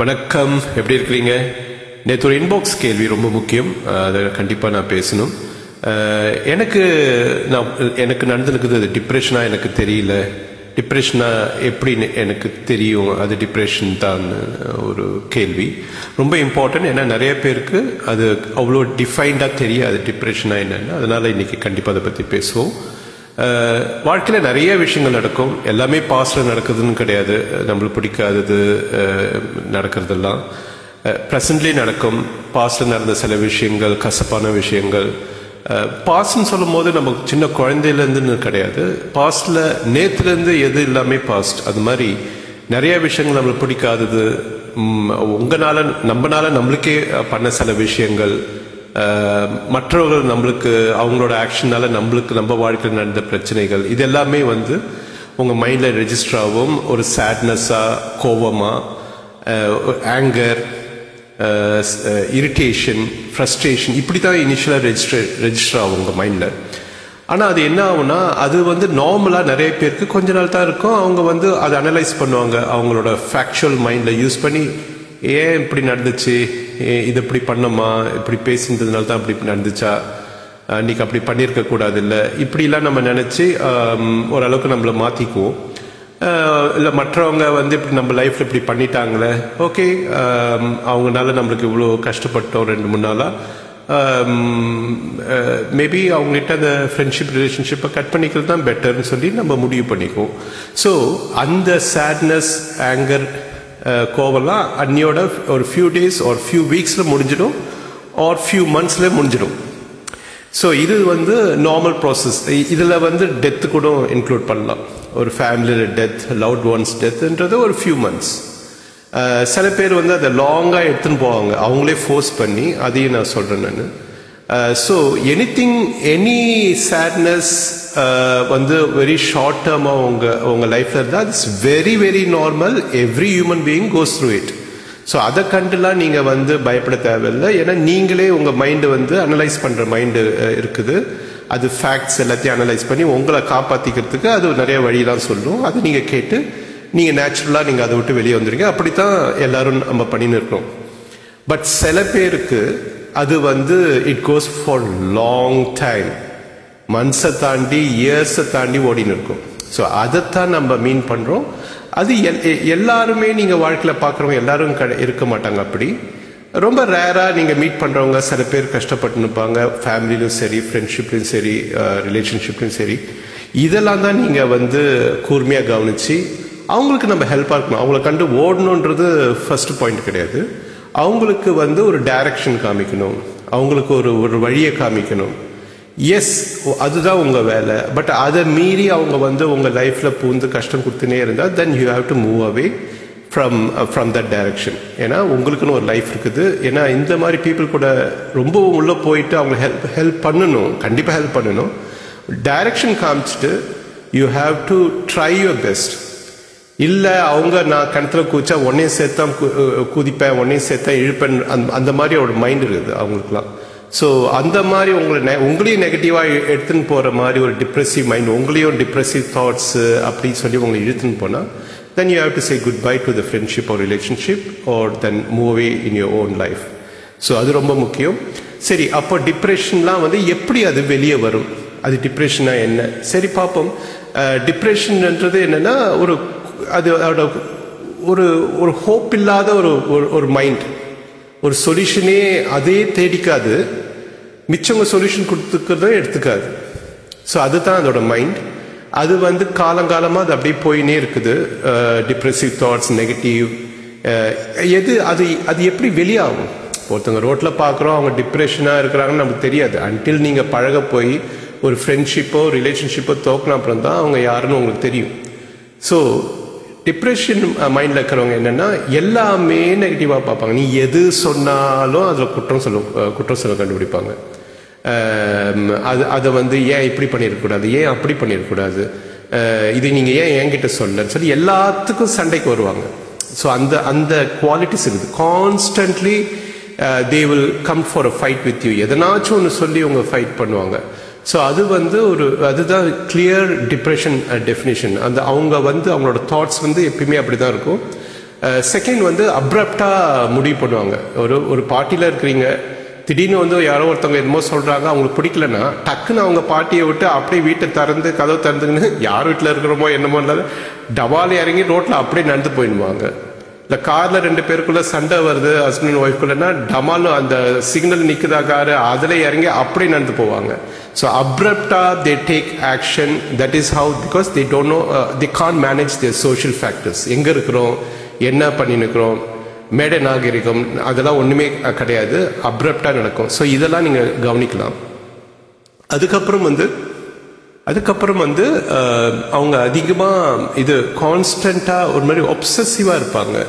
வணக்கம். எப்படி இருக்கிறீங்க? நேற்று ஒரு இன்பாக்ஸ் கேள்வி ரொம்ப முக்கியம். அதை கண்டிப்பாக நான் பேசணும். எனக்கு நான் எனக்கு நடந்திருக்குது அது டிப்ரெஷனாக எனக்கு தெரியல. டிப்ரெஷனாக எப்படின்னு எனக்கு தெரியும். அது டிப்ரெஷன் தான் ஒரு கேள்வி. ரொம்ப இம்பார்ட்டன்ட் ஏன்னா நிறைய பேருக்கு அது அவ்வளோ டிஃபைன்டாக தெரியாது. டிப்ரெஷனாக என்னென்னு. அதனால் இன்றைக்கி கண்டிப்பாக அதை பற்றி பேசுவோம். வாழ்க்கையில் நிறைய விஷயங்கள் நடக்கும். எல்லாமே பாஸ்டில் நடக்குதுன்னு கிடையாது. நம்மளுக்கு பிடிக்காதது நடக்கிறதெல்லாம். ப்ரெசன்ட்லி நடக்கும். பாஸ்டில் நடந்த சில விஷயங்கள் கசப்பான விஷயங்கள். பாஸ்ட்னு சொல்லும் போது நமக்கு சின்ன குழந்தையிலேருந்துன்னு கிடையாது. பாஸ்டில் நேற்றுலேருந்து எது எல்லாமே பாஸ்ட் அது மாதிரி நிறைய விஷயங்கள் நம்மளுக்கு பிடிக்காதது. உங்களால் உங்களால நம்மனால நம்மளுக்கே பண்ண சில விஷயங்கள். மற்றவர்கள் நம்மளுக்கு அவங்களோட ஆக்ஷனால நம்மளுக்கு நம்ம வாழ்க்கையில் நடந்த பிரச்சனைகள் இது எல்லாமே வந்து உங்க மைண்ட்ல ரெஜிஸ்டர் ஆகும். ஒரு சேட்னஸா கோவமா ஆங்கர் இரிட்டேஷன் ஃப்ரஸ்ட்ரேஷன் இப்படி தான் இனிஷியலாக ரெஜிஸ்டர் ரெஜிஸ்டர் ஆகும் உங்கள் மைண்டில் ஆனால் அது என்ன ஆகும்னா அது வந்து நார்மலாக நிறைய பேருக்கு கொஞ்ச நாள் தான் இருக்கும். அவங்க வந்து அதை அனலைஸ் பண்ணுவாங்க. அவங்களோட ஃபேக்சுவல் மைண்டில் யூஸ் பண்ணி ஏன் இப்படி நடந்துச்சு? இது இப்படி பண்ணோமா? இப்படி பேசினதுனால தான் அப்படி நடந்துச்சா? அன்னைக்கு அப்படி பண்ணியிருக்க கூடாது இல்லை இப்படிலாம் நம்ம நினச்சி ஓரளவுக்கு நம்மளை மாற்றிக்குவோம் இல்லை மற்றவங்க வந்து இப்படி நம்ம லைஃப்பில் இப்படி பண்ணிட்டாங்களே? ஓகே அவங்கனால நம்மளுக்கு இவ்வளோ கஷ்டப்பட்டோம் ரெண்டு மூணு நாளாக மேபி அவங்ககிட்ட அந்த ஃப்ரெண்ட்ஷிப் ரிலேஷன்ஷிப்பை கட் பண்ணிக்கிறது தான் பெட்டர்னு சொல்லி நம்ம முடிவு பண்ணிக்குவோம். ஸோ அந்த சேட்னஸ் ஆங்கர் கோவம்லாம் அன்னியோட ஒரு ஃபியூ டேஸ் ஒரு ஃபியூ வீக்ஸில் முடிஞ்சிடும் ஆர் ஃபியூ மந்த்ஸில் முடிஞ்சிடும். ஸோ இது வந்து நார்மல் ப்ராசஸ் இதில் வந்து டெத்து கூட இன்க்ளூட் பண்ணலாம். ஒரு ஃபேமிலியில் டெத் லவ்ட் ஒன்ஸ் டெத்துன்றது ஒரு ஃபியூ மந்த்ஸ் சில பேர் வந்து அதை லாங்காக எடுத்துன்னு போவாங்க. அவங்களே ஃபோர்ஸ் பண்ணி அதையும் நான் சொல்கிறேன் நான். So any thing any sadness வந்து வெரி ஷார்ட் டேர்மாக உங்கள் உங்கள் லைஃப்பில் இருந்தால் it's very very normal every human being goes through it so அதை கண்டுலாம் நீங்கள் வந்து பயப்பட தேவையில்லை. ஏன்னா நீங்களே உங்கள் மைண்டு வந்து அனலைஸ் பண்ணுற மைண்டு இருக்குது. அது ஃபேக்ட்ஸ் எல்லாத்தையும் அனலைஸ் பண்ணி உங்களை காப்பாற்றிக்கிறதுக்கு அது நிறைய வழியெலாம் சொல்லும். அதை நீங்கள் கேட்டு நீங்கள் நேச்சுரலாக நீங்கள் அதை விட்டு வெளியே வந்துடுங்க அப்படி தான் எல்லாரும் நம்ம பண்ணின்னு இருக்கோம் பட் சில பேருக்கு அது வந்து it goes for long time மந்த்ஸை தாண்டி இயர்ஸை தாண்டி ஓடின்னு இருக்கும். ஸோ அதைத்தான் நம்ம மீன் பண்ணுறோம் அது எல் எ- எல்லாருமே நீங்கள் வாழ்க்கையில் பார்க்குறவங்க எல்லாரும் க இருக்க மாட்டாங்க அப்படி. ரொம்ப ரேராக நீங்கள் மீட் பண்ணுறவங்க சில பேர் கஷ்டப்பட்டு நிற்பாங்க. ஃபேமிலிலும் சரி ஃப்ரெண்ட்ஷிப்லையும் சரி ரிலேஷன்ஷிப்லையும் சரி. இதெல்லாம் தான் நீங்கள் வந்து கூர்மையாக கவனித்து அவங்களுக்கு நம்ம ஹெல்ப்பாக இருக்கணும். அவங்கள கண்டு ஓடணுன்றது ஃபஸ்ட்டு பாயிண்ட் கிடையாது. அவங்களுக்கு வந்து ஒரு டைரக்ஷன் காமிக்கணும். அவங்களுக்கு ஒரு ஒரு வழியை காமிக்கணும். எஸ் அதுதான் உங்கள் வேலை. பட் அதை மீறி அவங்க வந்து உங்கள் லைஃப்பில் பூந்து கஷ்டம் கொடுத்துனே இருந்தால் then you have to move away from from that direction ஏன்னா உங்களுக்குன்னு ஒரு லைஃப் இருக்குது. ஏன்னா இந்த மாதிரி பீப்புள் கூட ரொம்ப உள்ளே போயிட்டு அவங்க ஹெல்ப் ஹெல்ப் பண்ணணும். கண்டிப்பாக ஹெல்ப் பண்ணணும். டைரக்ஷன் காமிச்சிட்டு you have to try your best இல்லை அவங்க நான் கிணத்துல குதிச்சா உன்னையும் சேர்த்தான் கு- குதிப்பேன் உன்னையும் சேர்த்தா இழுப்பேன் அந்த அந்த மாதிரி ஒரு மைண்ட் இருக்குது அவங்களுக்குலாம். ஸோ அந்த மாதிரி உங்களை நெ- உங்களையும் நெகட்டிவாக எடுத்துன்னு போகிற மாதிரி ஒரு டிப்ரெசிவ் மைண்ட் உங்களையும் டிப்ரெசிவ் தாட்ஸு அப்படின்னு சொல்லி உங்களை இழுத்துன்னு போனால் then you have to say good bye to the friendship or relationship or then move away in your own life so அது ரொம்ப முக்கியம். சரி அப்போ டிப்ரெஷன்லாம் வந்து எப்படி அது வெளியே வரும்? அது டிப்ரெஷனாக என்ன? சரி பார்ப்போம். டிப்ரெஷன்ன்றது என்னென்னா ஒரு அது அதோட ஒரு ஒரு ஹோப் இல்லாத ஒரு ஒரு- ஒரு மைண்ட் ஒரு சொல்யூஷனே அதே தேடிக்காது. மிச்சவங்க சொல்யூஷன் கொடுத்துக்கிறத எடுத்துக்காது. ஸோ அதுதான் அதோட மைண்ட் அது வந்து காலங்காலமாக அது அப்படியே போயினே இருக்குது. டிப்ரெசிவ் தாட்ஸ் நெகட்டிவ் எது அது அது எப்படி வெளியாகும்? ஒருத்தவங்க ரோட்டில் பார்க்குறோம் அவங்க டிப்ரெஷனாக இருக்கிறாங்கன்னு நமக்கு தெரியாது. அன்டில் நீங்கள் பழக போய் ஒரு ஃப்ரெண்ட்ஷிப்போ ரிலேஷன்ஷிப்போ தோக்கின அப்புறம் தான் அவங்க யாருன்னு உங்களுக்கு தெரியும். ஸோ டிப்ரெஷன் மைண்டில் uh, இருக்கிறவங்க என்னென்னா எல்லாமே நெகட்டிவாக பார்ப்பாங்க. நீ எது சொன்னாலும் அதில் குற்றம் சொல்ல குற்றம் சொல்ல கண்டுபிடிப்பாங்க. அது அதை வந்து ஏன் இப்படி பண்ணிடக்கூடாது ஏன் அப்படி பண்ணிடக்கூடாது இது நீங்கள் ஏன் என்கிட்ட சொல்லன்னு சொல்லி எல்லாத்துக்கும் சண்டைக்கு வருவாங்க. ஸோ அந்த அந்த குவாலிட்டிஸ் இருக்குது. Constantly they will come for a fight with you எதனாச்சும் ஒன்று சொல்லி அவங்க ஃபைட் பண்ணுவாங்க. ஸோ அது வந்து ஒரு அதுதான் கிளியர் டிப்ரெஷன் டெஃபினிஷன் அந்த அவங்க வந்து அவங்களோட தாட்ஸ் வந்து எப்பயுமே அப்படி தான் இருக்கும் uh, செகண்ட் வந்து அப்ரப்டாக முடிவு பண்ணுவாங்க. ஒரு ஒரு பார்ட்டியில் இருக்கிறீங்க. திடீர்னு வந்து யாரோ ஒருத்தவங்க என்னமோ சொல்கிறாங்க அவங்களுக்கு பிடிக்கலன்னா டக்குன்னு அவங்க பார்ட்டியை விட்டு அப்படியே வீட்டை திறந்து கதவு திறந்துங்கன்னு யார் வீட்டில் இருக்கிறோமோ என்னமோ இல்லாத டபால் இறங்கி ரோட்டில் அப்படியே நடந்து போயிடுவாங்க. இல்லை காரில் ரெண்டு பேருக்குள்ள சண்டை வருது ஹஸ்பண்ட் அண்ட் ஒய்ஃப்குள்ளனா டமாலும் அந்த சிக்னல் நிற்குதா காரு அதில் இறங்கி அப்படியே நடந்து போவாங்க. So they they take action that is how because don't know, uh, no the can't manage the social factors எங்கே இருக்கிறோம்? என்ன பண்ணின்னு இருக்கிறோம் மேடை நாகரிகம் அதெல்லாம் ஒன்றுமே கிடையாது. அப்ரப்டாக நடக்கும். ஸோ இதெல்லாம் நீங்கள் கவனிக்கலாம். அதுக்கப்புறம் வந்து அதுக்கப்புறம் வந்து அவங்க அதிகமாக இது கான்ஸ்டண்ட்டாக ஒரு மாதிரி ஒப்சசிவாக இருப்பாங்க.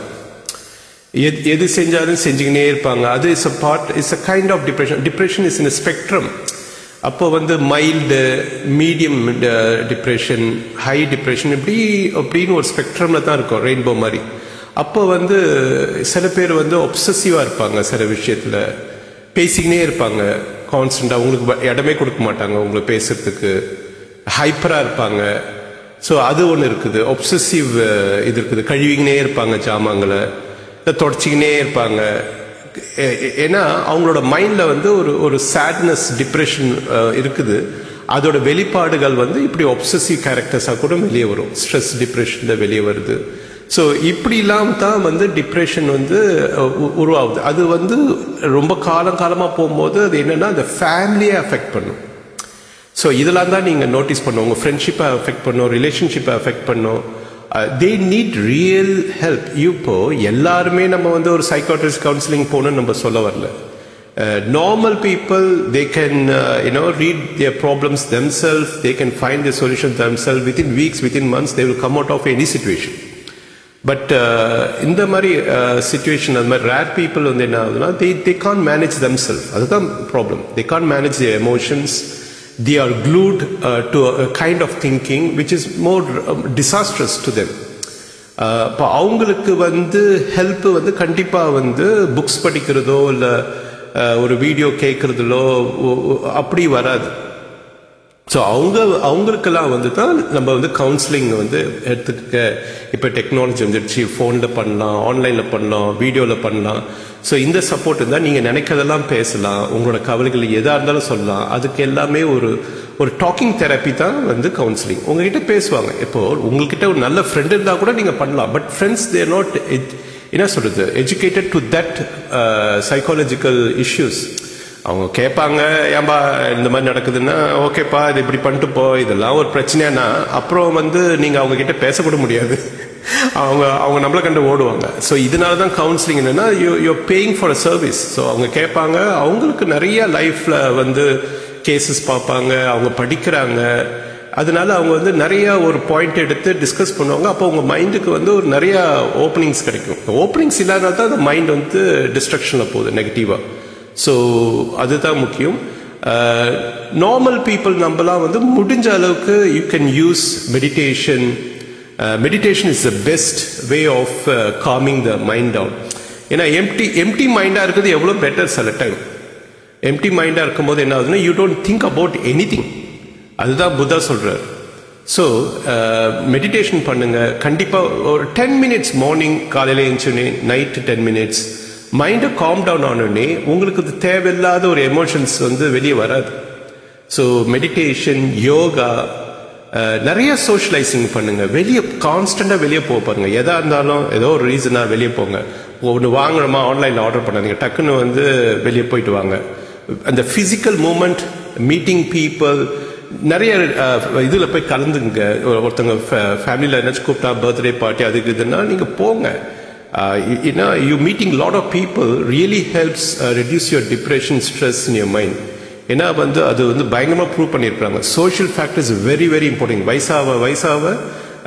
எது எது செஞ்சாலும் செஞ்சுக்கினே இருப்பாங்க. அது is a part is a kind of depression depression is in spectrum அப்போ வந்து mild medium depression high depression இப்படி அப்படின்னு ஒரு ஸ்பெக்ட்ரமில் தான் இருக்கும் ரெயின்போ மாதிரி. அப்போ வந்து சில பேர் வந்து ஒப்சசிவாக இருப்பாங்க சில விஷயத்தில். பேசிக்கினே இருப்பாங்க கான்ஸ்டண்ட்டாக அவங்களுக்கு இடமே கொடுக்க மாட்டாங்க உங்களுக்கு பேசுறதுக்கு. ஹைப்பராக இருப்பாங்க. ஸோ அது ஒன்று இருக்குது. ஒப்சசிவ் இது இருக்குது. கழுவிக்கினே இருப்பாங்க ஜாமாங்களை இல்லை தொடச்சிக்கினே இருப்பாங்க. ஏன்னா அவங்களோட மைண்டில் வந்து ஒரு ஒரு சேட்னஸ் டிப்ரெஷன் இருக்குது. அதோட வெளிப்பாடுகள் வந்து இப்படி ஒப்சசிவ் கேரக்டர்ஸாக கூட வெளியே வரும். ஸ்ட்ரெஸ் டிப்ரெஷனில் வெளியே வருது. ஸோ இப்படிலாம் தான் வந்து டிப்ரெஷன் வந்து உ- உருவாகுது. அது வந்து ரொம்ப காலம் காலமாக போகும்போது அது என்னென்னா அந்த ஃபேமிலியை அஃபெக்ட் பண்ணும். ஸோ இதெல்லாம் தான் நீங்கள் நோட்டீஸ் பண்ணும். உங்கள் ஃப்ரெண்ட்ஷிப்பை அஃபெக்ட் பண்ணும். ரிலேஷன்ஷிப்பை அஃபெக்ட் பண்ணும். தே நீட் ரியல் ஹெல்ப் இப்போ எல்லாருமே நம்ம வந்து ஒரு சைக்காட்ரிஸ்ட் கவுன்சிலிங் போகணும்னு நம்ம சொல்ல வரல. Normal people they can you know read their problems themself they can find the solution themself within weeks within months they will come out of any situation but இந்த மாதிரி சுச்சுவேஷன் அது மாதிரி rare people வந்து என்ன ஆகுதுன்னா they they can't manage them self அதுதான் problem they can't manage the emotions the are glued to kind of thinking which is more disastrous to them. இப்போ அவங்களுக்கு வந்து ஹெல்ப் வந்து கண்டிப்பாக வந்து புக்ஸ் படிக்கிறதோ இல்லை ஒரு வீடியோ கேட்குறதுலோ அப்படி வராது ஸோ அவங்க அவங்களுக்கெல்லாம் வந்து தான் நம்ம வந்து கவுன்சிலிங் வந்து எடுத்துக்க. இப்போ டெக்னாலஜி வந்துடுச்சு ஃபோனில் பண்ணலாம் ஆன்லைனில் பண்ணலாம் வீடியோவில் பண்ணலாம். ஸோ இந்த சப்போர்ட் இருந்தால் நீங்கள் நினைக்கிறதெல்லாம் பேசலாம். உங்களோட கவலைகள் எதாக இருந்தாலும் சொல்லலாம். அதுக்கு எல்லாமே ஒரு ஒரு டாக்கிங் தெரப்பி தான் வந்து கவுன்சிலிங் உங்ககிட்ட பேசுவாங்க. இப்போது உங்ககிட்ட ஒரு நல்ல ஃப்ரெண்ட் இருந்தால் கூட நீங்கள் பண்ணலாம். பட் ஃப்ரெண்ட்ஸ் தேர் நாட் என்ன சொல்கிறது educated to that psychological issues அவங்க கேட்பாங்க ஏன்பா இந்த மாதிரி நடக்குதுன்னா ஓகேப்பா இது இப்படி பண்ணிட்டு போ இதெல்லாம் ஒரு பிரச்சனைனா அப்புறம் வந்து நீங்கள் அவங்க கிட்ட பேசக்கூட முடியாது. அவங்க அவங்க நம்மளை கண்டு ஓடுவாங்க. ஸோ இதனால தான் கவுன்சிலிங் என்னன்னா you you paying for a service so அவங்க கேட்பாங்க அவங்களுக்கு நிறைய லைஃப்பில் வந்து கேசஸ் பார்ப்பாங்க அவங்க படிக்கிறாங்க. அதனால அவங்க வந்து நிறைய ஒரு பாயிண்ட் எடுத்து டிஸ்கஸ் பண்ணுவாங்க. அப்போ உங்க மைண்டுக்கு வந்து ஒரு நிறைய ஓப்பனிங்ஸ் கிடைக்கும். ஓப்பனிங்ஸ் இல்லாதனால தான் அந்த மைண்ட் வந்து டிஸ்ட்ரக்ஷனில் போகுது நெகட்டிவாக ஸோ அதுதான் முக்கியம். Uh, நார்மல் பீப்புள் நம்மலாம் வந்து முடிஞ்ச அளவுக்கு you can use meditation meditation is the best way of calming the mind down ஏன்னா எம்டி எம்டி மைண்டாக இருக்கிறது எவ்வளோ பெட்டர் சில டைம் எம்டி மைண்டாக இருக்கும்போது என்ன ஆகுதுன்னா you don't think about anything அதுதான் புத்தா சொல்கிறார் ஸோ மெடிடேஷன் uh, பண்ணுங்கள் கண்டிப்பாக ஒரு டென் மினிட்ஸ் மார்னிங் காலையில் எழுந்துச்சுனே night ten minutes mind calm down ஆனோடனே உங்களுக்கு இது தேவையில்லாத ஒரு எமோஷன்ஸ் வந்து வெளியே வராது. ஸோ மெடிடேஷன் யோகா நிறைய சோஷியலைசிங் பண்ணுங்க. வெளியே கான்ஸ்டண்டாக வெளியே போக பாருங்க. எதா இருந்தாலும் ஏதோ ஒரு ரீசனாக வெளியே போங்க. ஒன்று வாங்கணுமா ஆன்லைனில் ஆர்டர் பண்ணாதீங்க. டக்குன்னு வந்து வெளியே போயிட்டு வாங்க. அந்த ஃபிசிக்கல் மூமெண்ட் மீட்டிங் பீப்புள் நிறைய இதில் போய் கலந்துங்க ஒருத்தவங்க ஃபேமிலியில் என்னாச்சும் கூப்பிட்டா பர்த்டே பார்ட்டி அதுக்கு இதுன்னா நீங்கள் போங்க. ஏன்னா you meeting lot of really really helps reduce your depression, stress in your mind ஏன்னா வந்து அது வந்து பயங்கரமாக ப்ரூவ் பண்ணியிருக்காங்க social factors very very important வயசாக வயசாக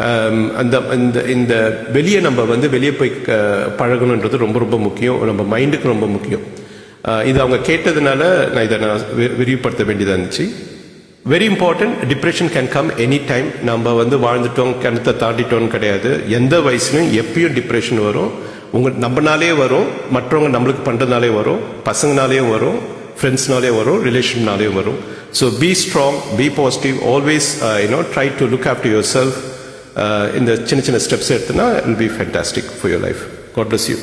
um, அந்த இந்த இந்த வெளியே நம்ம வந்து வெளியே போய் பழகணுன்றது ரொம்ப ரொம்ப முக்கியம். நம்ம மைண்டுக்கு ரொம்ப முக்கியம். Uh, இது அவங்க கேட்டதுனால நான் இதை நான் விரிவுபடுத்த வேண்டியதாக இருந்துச்சு. Very important depression can come any time நம்ம வந்து வாழ்ந்துட்டோம் கிணத்தை தாண்டிட்டோம்னு கிடையாது. எந்த வயசுலையும் எப்பயும் டிப்ரெஷன் வரும். உங்க நம்மனாலே வரும். மற்றவங்க நம்மளுக்கு பண்ணுறதுனாலே வரும். பசங்கனாலேயும் வரும். ஃப்ரெண்ட்ஸ்னாலே வரும். ரிலேஷன்னாலேயும் வரும். So be strong be positive always you know try to look after your self இந்த சின்ன சின்ன steps எடுத்துனா it'll be fantastic for your life God bless you